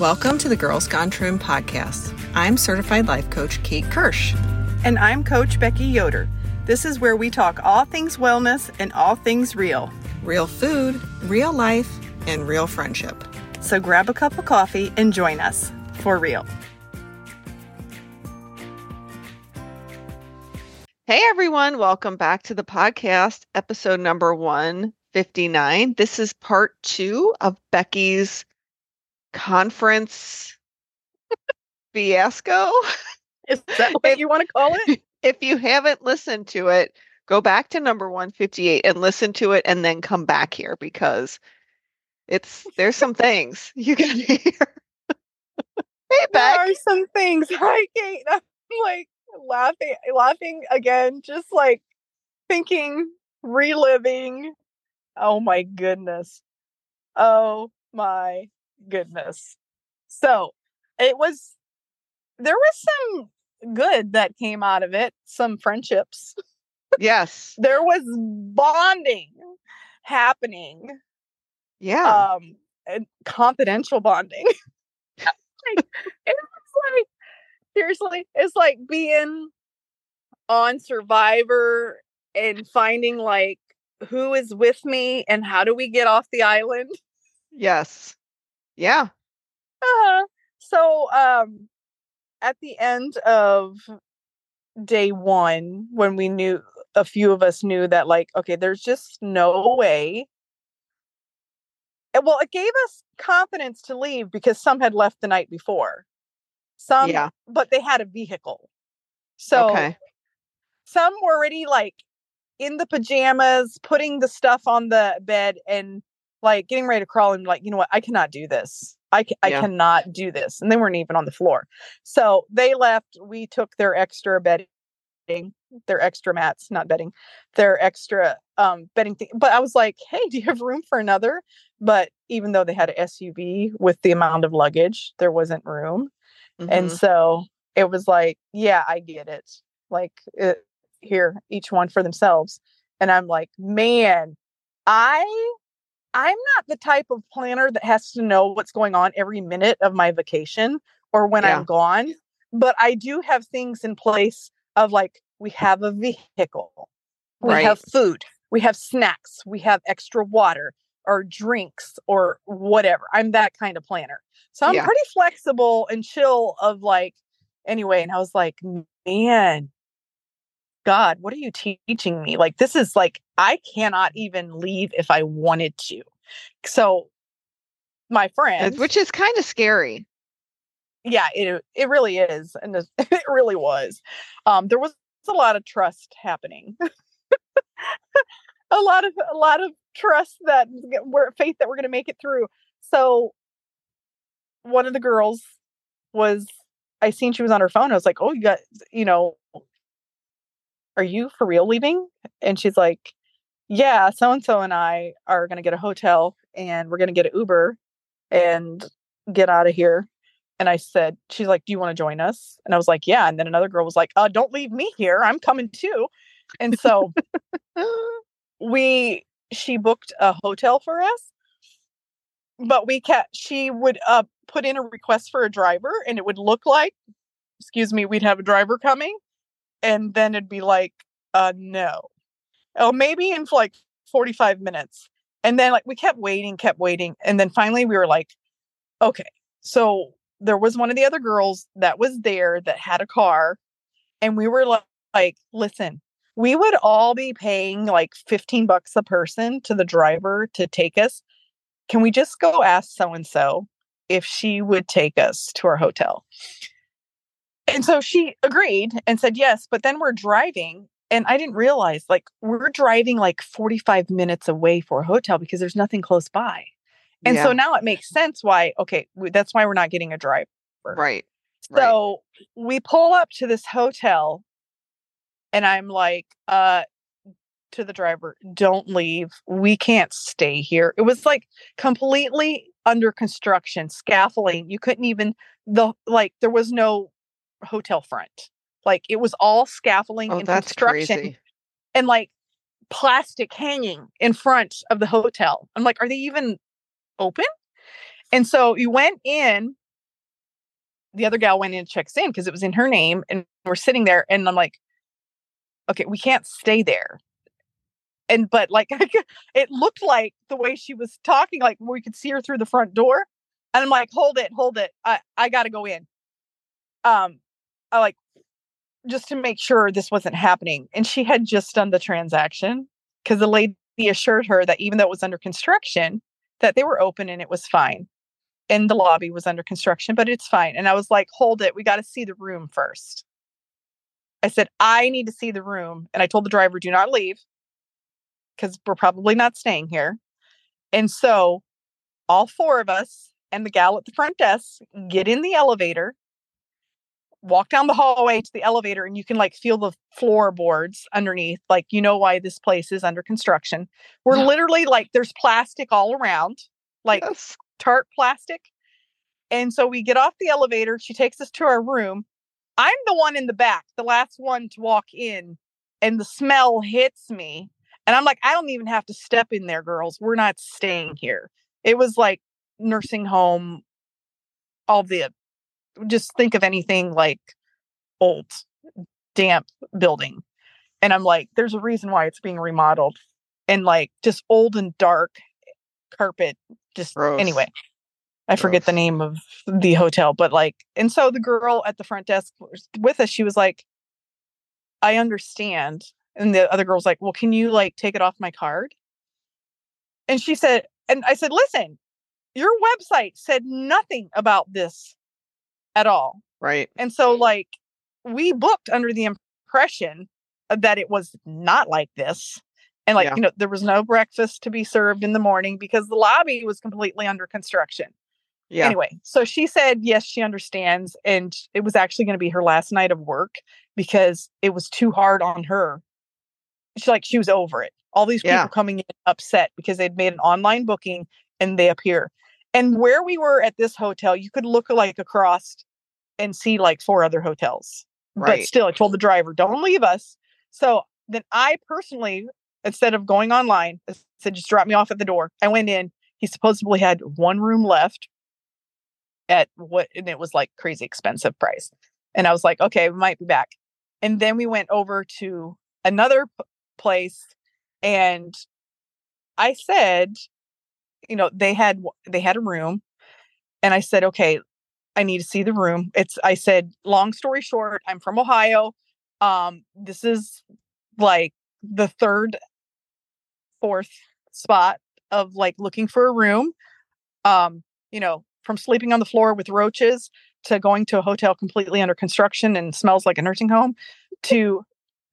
Welcome to the Girls Gone Trim podcast. I'm certified life coach Kate Kirsch. And I'm Coach Becky Yoder. This is where we talk all things wellness and all things real. Real food, real life, and real friendship. So grab a cup of coffee and join us for real. Hey everyone, welcome back to the podcast, episode number 159. This is part two of Becky's conference fiasco. Is that what you want to call it? If you haven't listened to it, go back to number 158 and listen to it and then come back here because it's there's some things you can hear. hey There are some things, right, Kate? I'm like laughing, laughing again, just like thinking, reliving. Oh my goodness. Oh my goodness. So it was, there was some good that came out of it, some friendships. Yes. There was bonding happening, Yeah. um, and confidential bonding. like, it was like, seriously, it's like being on Survivor and finding like who is with me and how do we get off the island. yes. Yeah. Uh-huh. So, um, at the end of day one, when we knew a few of us knew that, like, okay, there's just no way. Well, it gave us confidence to leave because some had left the night before. Some, Yeah. but they had a vehicle. So okay. some were already like in the pajamas, putting the stuff on the bed and like getting ready to crawl and like, you know what, I cannot do this. I, ca- I Yeah. cannot do this. And they weren't even on the floor. So they left. We took their extra bedding, their extra mats, not bedding, their extra um bedding thing. But I was like, hey, do you have room for another? But even though they had an SUV with the amount of luggage, there wasn't room. And Mhm. so it was like, yeah, I get it. Like, it, here, each one for themselves. And I'm like, man, I I'm not the type of planner that has to know what's going on every minute of my vacation or when Yeah. I'm gone, but I do have things in place of like we have a vehicle. We Right. have food, we have snacks, we have extra water or drinks or whatever. I'm that kind of planner. So I'm Yeah. pretty flexible and chill of like anyway and I was like, man, God, what are you teaching me? Like, this is like, I cannot even leave if I wanted to. So, my friend, Which is kind of scary. yeah, it it really is, and it really was. Um, there was a lot of trust happening, a lot of a lot of trust that we're faith that we're going to make it through. So, one of the girls was, I seen she was on her phone. I was like, oh, you got, you know, are you for real leaving? And she's like, yeah, so and so and I are going to get a hotel and we're going to get an Uber and get out of here. And I said, she's like, do you want to join us? And I was like, yeah. And then another girl was like, uh, don't leave me here. I'm coming too. And so we, she booked a hotel for us, but we kept, she would uh, put in a request for a driver and it would look like, excuse me, we'd have a driver coming. And then it'd be like, uh, no. Oh, maybe in like 45 minutes. And then like we kept waiting, kept waiting. And then finally we were like, okay. So there was one of the other girls that was there that had a car. And we were li- like, listen, we would all be paying like 15 bucks a person to the driver to take us. Can we just go ask so and so if she would take us to our hotel? And so she agreed and said yes. But then we're driving and I didn't realize like we're driving like 45 minutes away for a hotel because there's nothing close by. And Yeah. so now it makes sense why, okay, that's why we're not getting a driver. Right. Right. So we pull up to this hotel and I'm like, uh, to the driver, don't leave. We can't stay here. It was like completely under construction, scaffolding. You couldn't even the like there was no hotel front. Like it was all scaffolding Oh, and construction crazy. and like plastic hanging in front of the hotel. I'm like, are they even open? And so you went in the other gal went in and checks in because it was in her name and we're sitting there and I'm like, okay, we can't stay there. And but like it looked like the way she was talking, like we could see her through the front door. And I'm like, hold it, hold it. I, I gotta go in. Um, I like just to make sure this wasn't happening. And she had just done the transaction because the lady assured her that even though it was under construction, that they were open and it was fine. And the lobby was under construction, but it's fine. And I was like, hold it, we got to see the room first. I said, I need to see the room. And I told the driver, do not leave because we're probably not staying here. And so all four of us and the gal at the front desk get in the elevator walk down the hallway to the elevator and you can like feel the floorboards underneath like you know why this place is under construction. We're yeah. literally like there's plastic all around like yes. tart plastic. And so we get off the elevator she takes us to our room. I'm the one in the back the last one to walk in and the smell hits me and i'm like i don't even have to step in there girls. We're not staying here. It was like nursing home all the just think of anything like old, damp building. And I'm like, there's a reason why it's being remodeled. And like just old and dark carpet, just Gross. anyway. I Gross. forget the name of the hotel, but like, and so the girl at the front desk with us, she was like, I understand. And the other girl's like, Well, can you like take it off my card? And she said, and I said, Listen, your website said nothing about this at all. Right. And so, like, we booked under the impression that it was not like this. And, like, yeah. you know, there was no breakfast to be served in the morning because the lobby was completely under construction. Yeah. Anyway, so she said, yes, she understands. And it was actually going to be her last night of work because it was too hard on her. She's like, she was over it. All these people yeah. coming in upset because they'd made an online booking and they appear. And where we were at this hotel, you could look like across and see like four other hotels. Right. But still, I told the driver, don't leave us. So then I personally, instead of going online, I said, just drop me off at the door. I went in. He supposedly had one room left at what, and it was like crazy expensive price. And I was like, okay, we might be back. And then we went over to another p- place and I said, you know they had they had a room and i said okay i need to see the room. It's i said long story short i'm from ohio um this is like the third fourth spot of like looking for a room um you know from sleeping on the floor with roaches to going to a hotel completely under construction and smells like a nursing home to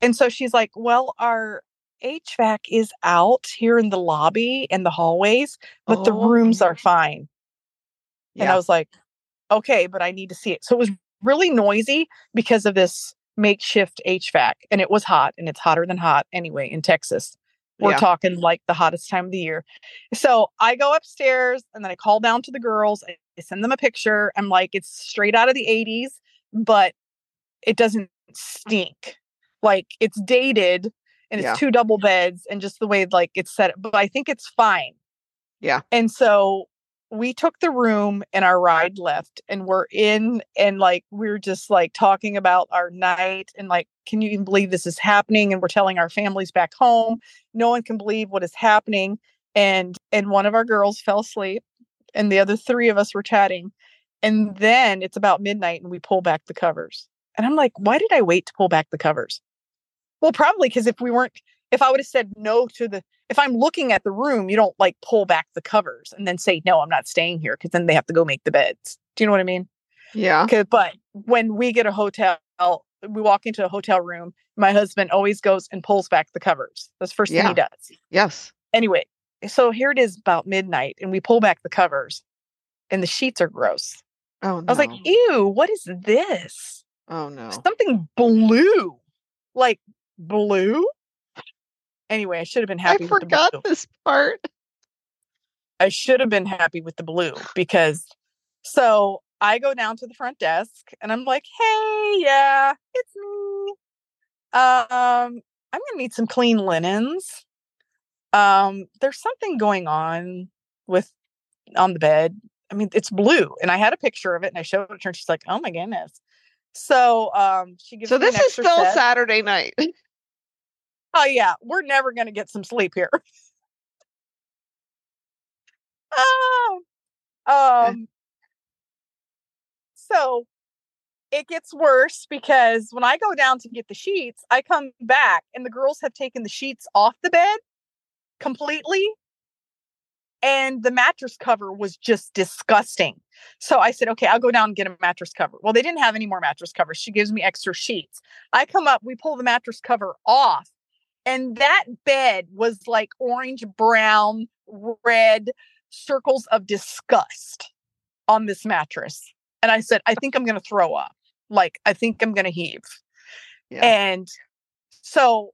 and so she's like well our HVAC is out here in the lobby and the hallways, but oh. the rooms are fine. Yeah. And I was like, okay, but I need to see it. So it was really noisy because of this makeshift HVAC. And it was hot and it's hotter than hot anyway in Texas. We're yeah. talking like the hottest time of the year. So I go upstairs and then I call down to the girls. I send them a picture. I'm like, it's straight out of the 80s, but it doesn't stink. Like it's dated, and it's yeah. two double beds and just the way like it's set up. but i think it's fine. Yeah. And so we took the room and our ride left and we're in and like we are just like talking about our night and like can you even believe this is happening? and we're telling our families back home. No one can believe what is happening. And and one of our girls fell asleep and the other three of us were chatting. And then it's about midnight and we pull back the covers. And i'm like why did i wait to pull back the covers well, probably because if we weren't, if I would have said no to the, if I'm looking at the room, you don't like pull back the covers and then say, no, I'm not staying here because then they have to go make the beds. Do you know what I mean? Yeah. But when we get a hotel, we walk into a hotel room, my husband always goes and pulls back the covers. That's the first yeah. thing he does. Yes. Anyway, so here it is about midnight and we pull back the covers and the sheets are gross. Oh, no. I was like, ew, what is this? Oh, no. Something blue. Like blue. Anyway, I should have been happy. I forgot this part. I should have been happy with the blue because so I go down to the front desk and I'm like, "Hey, yeah, it's me. Um, I'm gonna need some clean linens. Um, there's something going on with on the bed. I mean, it's blue. And I had a picture of it and I showed it to her. And she's like, oh my goodness. So um she gives So this is still set. Saturday night. Oh yeah, we're never gonna get some sleep here. oh, um, so it gets worse because when I go down to get the sheets, I come back and the girls have taken the sheets off the bed completely. And the mattress cover was just disgusting. So I said, okay, I'll go down and get a mattress cover. Well, they didn't have any more mattress covers. She gives me extra sheets. I come up, we pull the mattress cover off, and that bed was like orange, brown, red circles of disgust on this mattress. And I said, I think I'm going to throw up. Like, I think I'm going to heave. Yeah. And so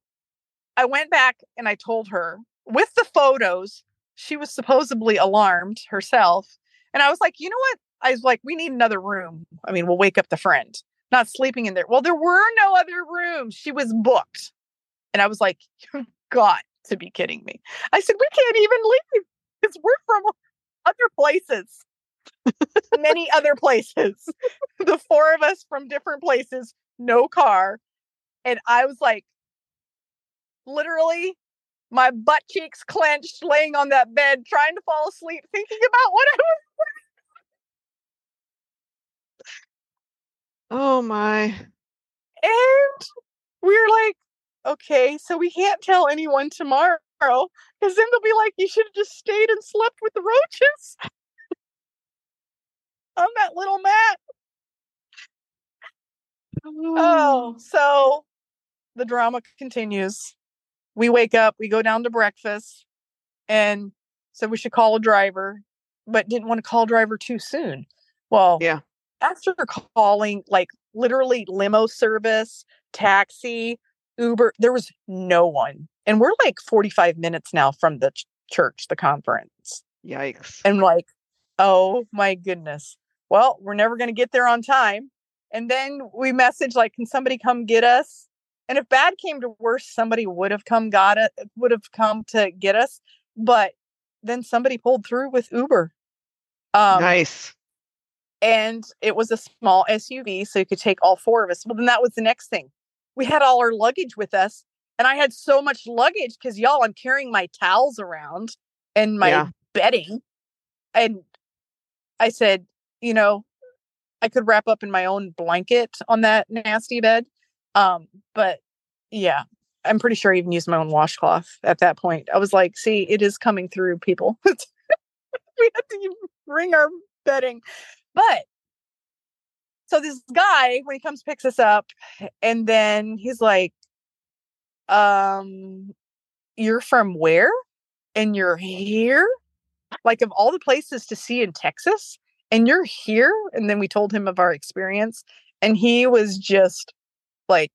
I went back and I told her with the photos, she was supposedly alarmed herself. And I was like, you know what? I was like, we need another room. I mean, we'll wake up the friend. Not sleeping in there. Well, there were no other rooms. She was booked. And I was like, you've got to be kidding me. I said, we can't even leave because we're from other places, many other places. the four of us from different places, no car. And I was like, literally, my butt cheeks clenched, laying on that bed, trying to fall asleep, thinking about what I was. oh my. And we were like, okay, so we can't tell anyone tomorrow because then they'll be like, you should have just stayed and slept with the roaches on that little mat. Oh, oh, so the drama continues. We wake up, we go down to breakfast, and said we should call a driver, but didn't want to call a driver too soon. Well, Yeah. after calling like literally limo service, taxi, Uber, there was no one. And we're like 45 minutes now from the ch- church, the conference. Yikes. And like, oh my goodness. Well, we're never going to get there on time. And then we message like, can somebody come get us? And if bad came to worse, somebody would have come got it, would have come to get us. But then somebody pulled through with Uber. Um, nice. and it was a small SUV, so you could take all four of us. Well, then that was the next thing. We had all our luggage with us, and I had so much luggage because y'all, I'm carrying my towels around and my Yeah. bedding. And I said, you know, I could wrap up in my own blanket on that nasty bed. Um, but yeah, I'm pretty sure I even used my own washcloth at that point. I was like, see, it is coming through, people. we had to bring our bedding. But so this guy, when he comes picks us up, and then he's like, um, you're from where? And you're here? Like of all the places to see in Texas, and you're here? And then we told him of our experience, and he was just like,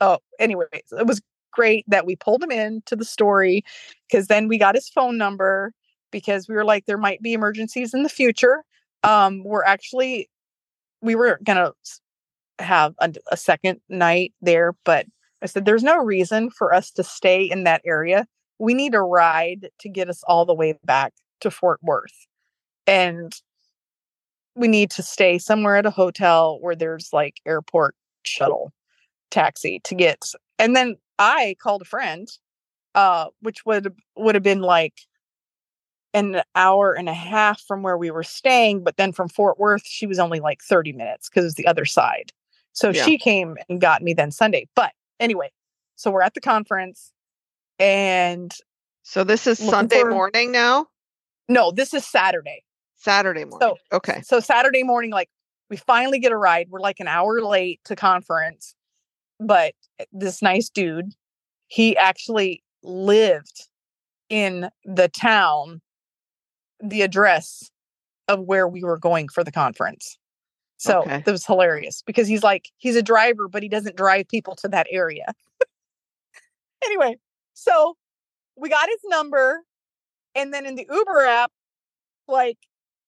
oh, anyways, it was great that we pulled him into the story because then we got his phone number because we were like, there might be emergencies in the future. Um, we're actually we were gonna have a, a second night there, but I said there's no reason for us to stay in that area. We need a ride to get us all the way back to Fort Worth, and we need to stay somewhere at a hotel where there's like airport shuttle taxi to get. And then I called a friend, uh, which would would have been like an hour and a half from where we were staying, but then from Fort Worth, she was only like 30 minutes because it's the other side. So Yeah. she came and got me then Sunday. But anyway, so we're at the conference and So this is Sunday for- morning now? no, this is Saturday. Saturday morning. So, okay. So Saturday morning, like we finally get a ride. We're like an hour late to conference, but eh, this nice dude, he actually lived in the town, the address of where we were going for the conference. So Okay. that was hilarious because he's like, he's a driver, but he doesn't drive people to that area. anyway, so we got his number. And then in the Uber app, like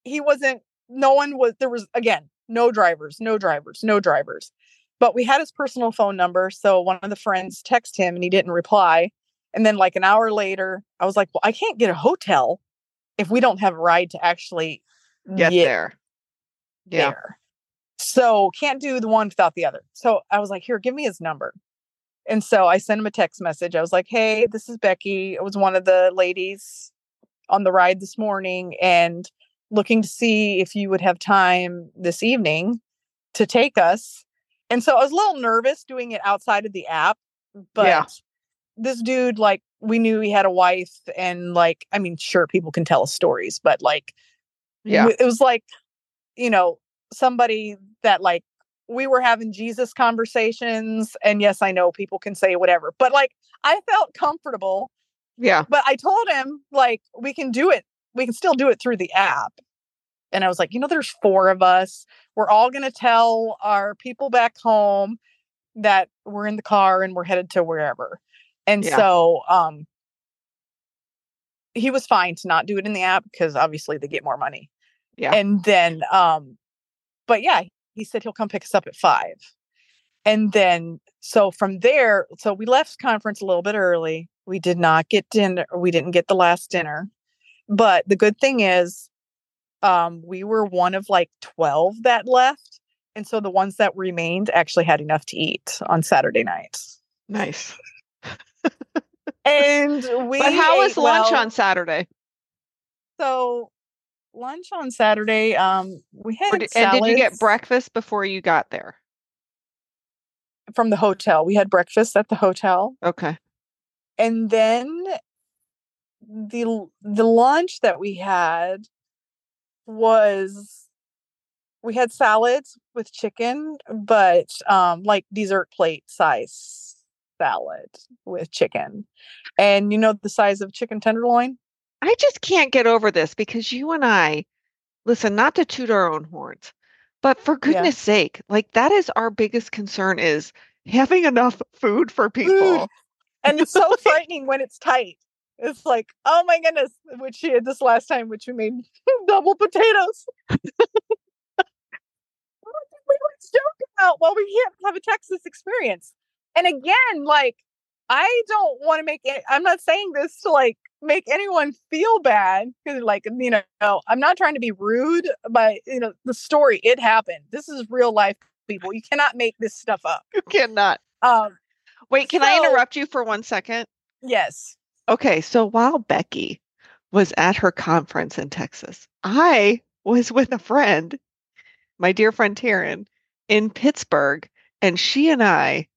he wasn't, no one was, there was, again, no drivers, no drivers, no drivers. But we had his personal phone number. So one of the friends texted him and he didn't reply. And then, like an hour later, I was like, well, I can't get a hotel if we don't have a ride to actually get Yeah, there. Yeah. there. So can't do the one without the other. So I was like, here, give me his number. And so I sent him a text message. I was like, hey, this is Becky. It was one of the ladies on the ride this morning and looking to see if you would have time this evening to take us. And so I was a little nervous doing it outside of the app, but Yeah. this dude, like, we knew he had a wife, and like, I mean, sure, people can tell us stories, but like, Yeah. it was like, you know, somebody that like we were having Jesus conversations. And yes, I know people can say whatever, but like, I felt comfortable Yeah. but I told him like we can do it. We can still do it through the app. And I was like, you know, there's four of us. We're all going to tell our people back home that we're in the car and we're headed to wherever. And Yeah. so um he was fine to not do it in the app because obviously they get more money. Yeah. And then um but yeah, he said he'll come pick us up at 5. And then so from there, so we left conference a little bit early. We did not get dinner. We didn't get the last dinner. But the good thing is um we were one of like 12 that left. And so the ones that remained actually had enough to eat on Saturday night. Nice. And we but how was lunch well. on Saturday? So lunch on Saturday, um, we had did, and did you get breakfast before you got there? from the hotel. We had breakfast at the hotel, Okay. and then the the lunch that we had was we had salads with chicken, but um, like dessert plate size salad with chicken, and you know the size of chicken tenderloin. I just can't get over this because you and I, listen, not to toot our own horns, but for goodness sake, like that is our biggest concern is having enough food for people. and it's so frightening when it's tight. It's like, oh my goodness, which she had this last time, which we made double potatoes. We always joke about, well, we can't have a Texas experience. And again, like, I don't want to make it, I'm not saying this to like make anyone feel bad because, like, you know, I'm not trying to be rude, but, you know, the story, it happened. This is real life people. You cannot make this stuff up. You cannot. Um, Wait, can I interrupt you for one second? yes. Okay, so while Becky was at her conference in Texas, I was with a friend, my dear friend Taryn, in Pittsburgh, and she and I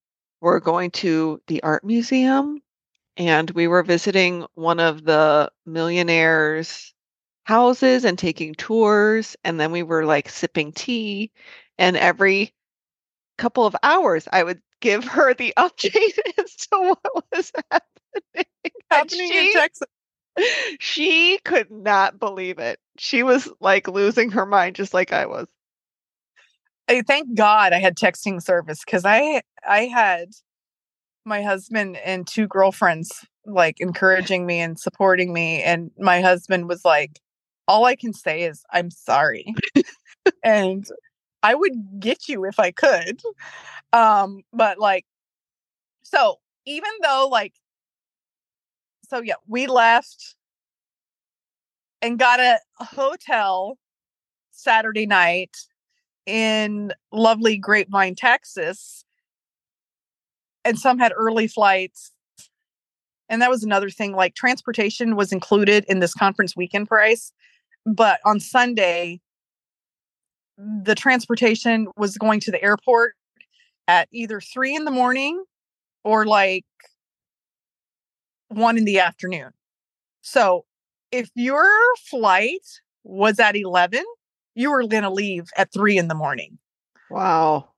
were going to the art museum and we were visiting one of the millionaires' houses and taking tours, and then we were like sipping tea, and every couple of hours I would give her the update as to what was happening. Happening she- in Texas. she could not believe it. She was like losing her mind, just like I was. I thank God I had texting service because I I had my husband and two girlfriends like encouraging me and supporting me, and my husband was like, "All I can say is I'm sorry," and I would get you if I could. Um, but like, so even though like, so yeah, we left and got a hotel Saturday night in lovely Grapevine, Texas. And some had early flights. And that was another thing like transportation was included in this conference weekend price. But on Sunday, the transportation was going to the airport at either three in the morning or like one in the afternoon. So if your flight was at 11, you were going to leave at three in the morning. Wow.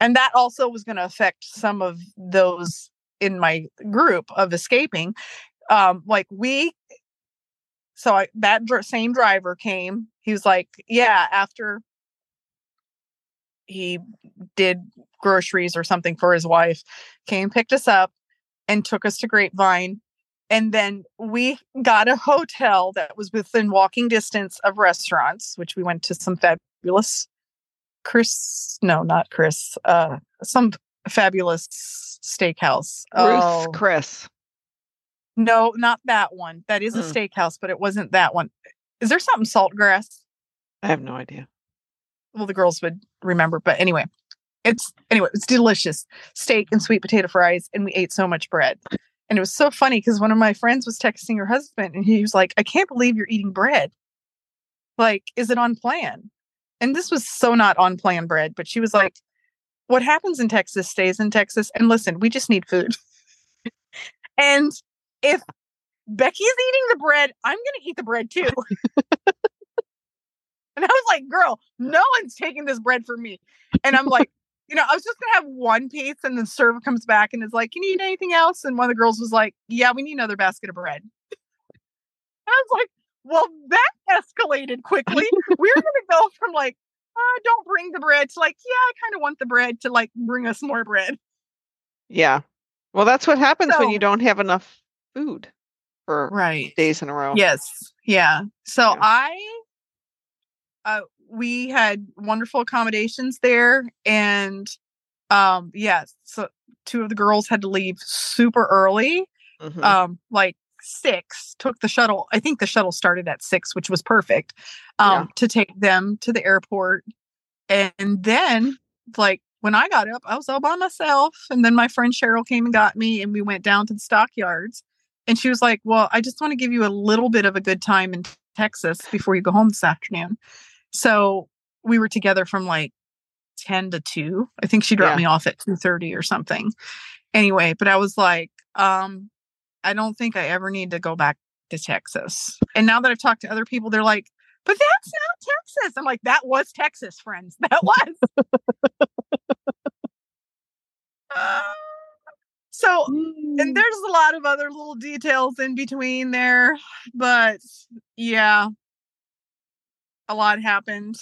And that also was going to affect some of those in my group of escaping. Um, like we, so I, that dr- same driver came. He was like, yeah, after he did groceries or something for his wife, came, picked us up, and took us to Grapevine. And then we got a hotel that was within walking distance of restaurants, which we went to some fabulous Chris, no, not Chris, uh, some fabulous steakhouse. Ruth's Oh, Chris. no, not that one. That is a Mm. steakhouse, but it wasn't that one. Is there something saltgrass? I have no idea. Well, the girls would remember, but anyway, it's anyway, it's delicious steak and sweet potato fries, and we ate so much bread. And it was so funny because one of my friends was texting her husband, and he was like, "I can't believe you're eating bread. Like, is it on plan?" And this was so not on plan bread, but she was like, "What happens in Texas stays in Texas." And listen, we just need food. and if Becky's eating the bread, I'm going to eat the bread too. and I was like, girl, no one's taking this bread from me. And I'm like, you know, I was just to have one piece. And the server comes back and is like, "Can you need anything else? And one of the girls was like, yeah, we need another basket of bread. I was like, well, that escalated quickly. we are going to go from like, uh, don't bring the bread to like, yeah, I kind of want the bread to like bring us more bread. Yeah. Well, that's what happens So- when you don't have enough food for Right. days in a row. Yes. Yeah. So Yeah. I uh we had wonderful accommodations there and um yes, so two of the girls had to leave super early. Mhm. Um like 6 took the shuttle. I think the shuttle started at 6, which was perfect. Um Yeah. to take them to the airport. And then like when I got up, I was all by myself and then my friend Cheryl came and got me and we went down to the stockyards and she was like, Well, I just want to give you a little bit of a good time in Texas before you go home this afternoon. So we were together from like 10 to 2. I think she dropped Yeah. me off at 2:30 or something. Anyway, but I was like, um, I don't think I ever need to go back to Texas. And now that I've talked to other people, they're like, but that's not Texas. I'm like, that was Texas, friends. That was. Uh, so Mm. and there's a lot of other little details in between there but yeah a lot happened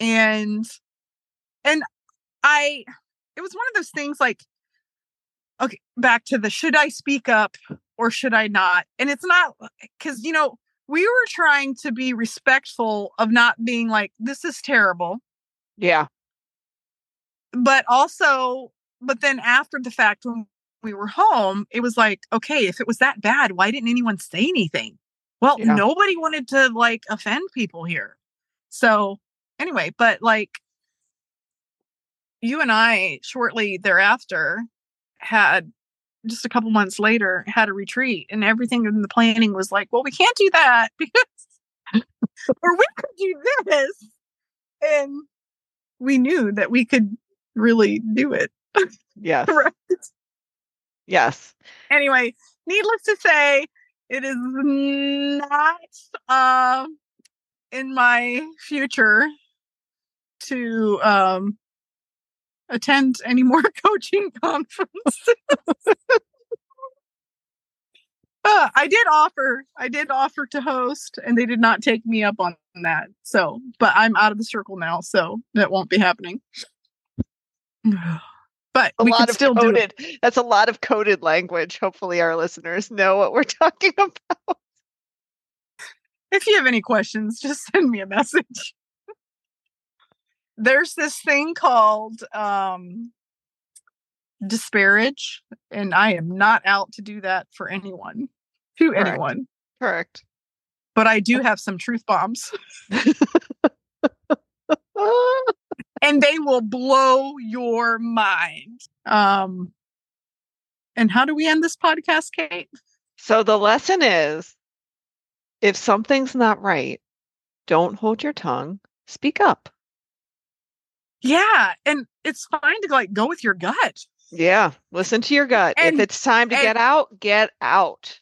and and i it was one of those things like okay back to the should i speak up or should i not and it's not uh, because you know we were trying to be respectful of not being like this is terrible yeah. but also but then after the fact when we were home it was like okay if it was that bad why didn't anyone say anything well Yeah. nobody wanted to like offend people here so anyway but like you and i shortly thereafter had just a couple months later had a retreat and everything in the planning was like well we can't do that because or we could do this and we knew that we could really do it Yes. right Yes. anyway, needless to say, it is not um in my future to um attend any more coaching conferences. Uh, I did offer, I did offer to host, and they did not take me up on that. So, but I'm out of the circle now, so that won't be happening. But A we lot of still coded. That's a lot of coded language. Hopefully, our listeners know what we're talking about. If you have any questions, just send me a message. There's this thing called um, disparage, and I am not out to do that for anyone, to Correct. anyone. Correct. But I do have some truth bombs, and they will blow your mind. Um, and how do we end this podcast, Kate? So the lesson is if something's not right, don't hold your tongue, speak up. Yeah, and it's fine to like go with your gut. Yeah, listen to your gut. And- if it's time to and- get out, get out.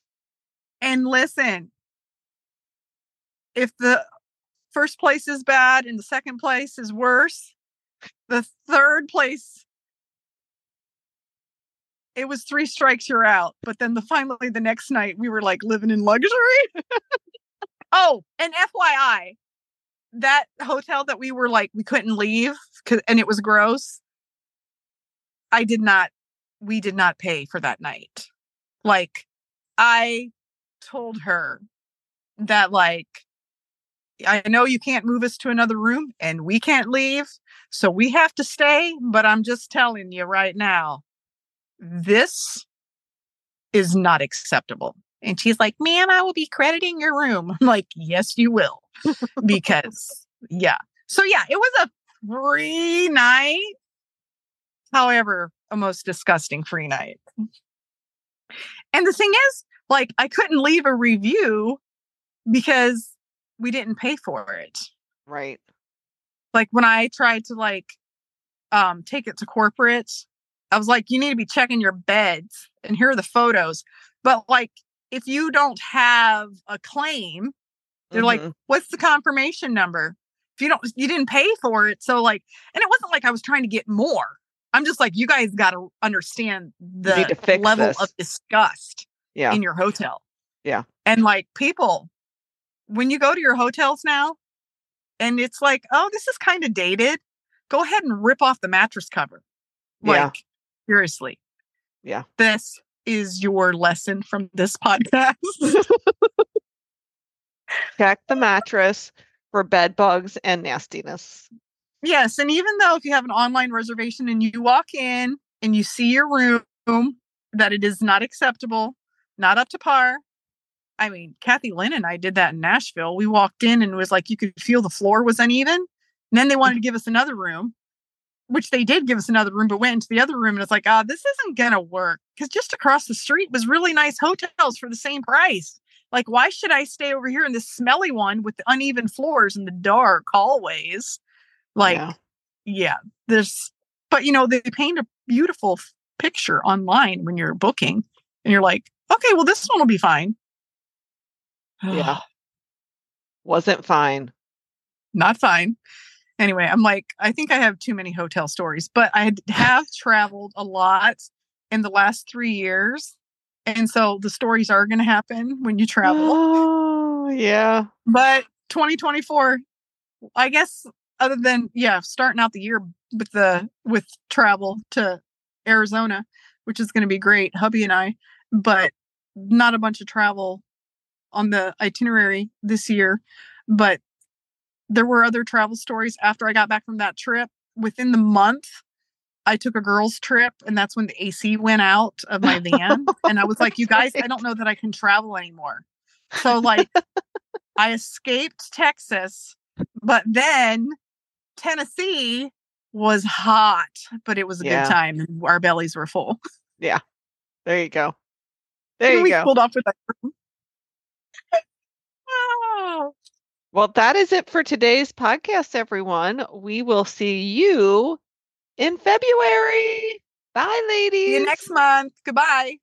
and listen if the first place is bad and the second place is worse the third place it was three strikes you're out. But then the finally the next night we were like living in luxury. Oh and fyi that hotel that we were like we couldn't leave and it was gross. I did not we did not pay for that night. Like i told her that like I know you can't move us to another room and we can't leave, so we have to stay, but I'm just telling you right now this is not acceptable. And she's like, "Man, I will be crediting your room." I'm like, "Yes, you will." because yeah. So yeah, it was a free night. However, a most disgusting free night. And the thing is, like, I couldn't leave a review because we didn't pay for it. Right. Like when I tried to like um take it to corporate, I was like, you need to be checking your beds and here are the photos. But like if you don't have a claim, they're like, Mhm. what's the confirmation number? If you don't you didn't pay for it. So like and it wasn't like I was trying to get more. I'm just like, you guys gotta understand the to level this. of disgust yeah. in your hotel. Yeah. And like people, when you go to your hotels now and it's like, oh, this is kind of dated, go ahead and rip off the mattress cover. Like, Yeah. Seriously. Yeah. This is your lesson from this podcast. Check the mattress for bed bugs and nastiness. yes. And even though if you have an online reservation and you walk in and you see your room, that it is not acceptable, not up to par. I mean, Kathy Lynn and I did that in Nashville. We walked in and it was like you could feel the floor was uneven. And then they wanted to give us another room, which they did give us another room, but went into the other room and it's like, ah, this isn't gonna work. Because just across the street was really nice hotels for the same price. Like, why should I stay over here in this smelly one with the uneven floors and the dark hallways? Like, Yeah. yeah, there's, but you know, they paint a beautiful picture online when you're booking, and you're like, okay, well, this one will be fine. Yeah. Wasn't fine. not fine. Anyway, I'm like, I think I have too many hotel stories, but I have traveled a lot in the last three years. And so the stories are going to happen when you travel. Oh, yeah. but 2024, I guess, other than, yeah, starting out the year with the, with travel to Arizona, which is going to be great, hubby and I, but not a bunch of travel on the itinerary this year. But there were other travel stories after I got back from that trip. Within the month, I took a girls' trip, and that's when the AC went out of my van. and I was like, you guys, I don't know that I can travel anymore. So, like, I escaped Texas, but then Tennessee was hot, but it was a Yeah. good time. Our bellies were full. Yeah. There you go. There And you we go. pulled off with that. Oh. Well, that is it for today's podcast, everyone. We will see you in February. Bye, ladies. See you next month. Goodbye.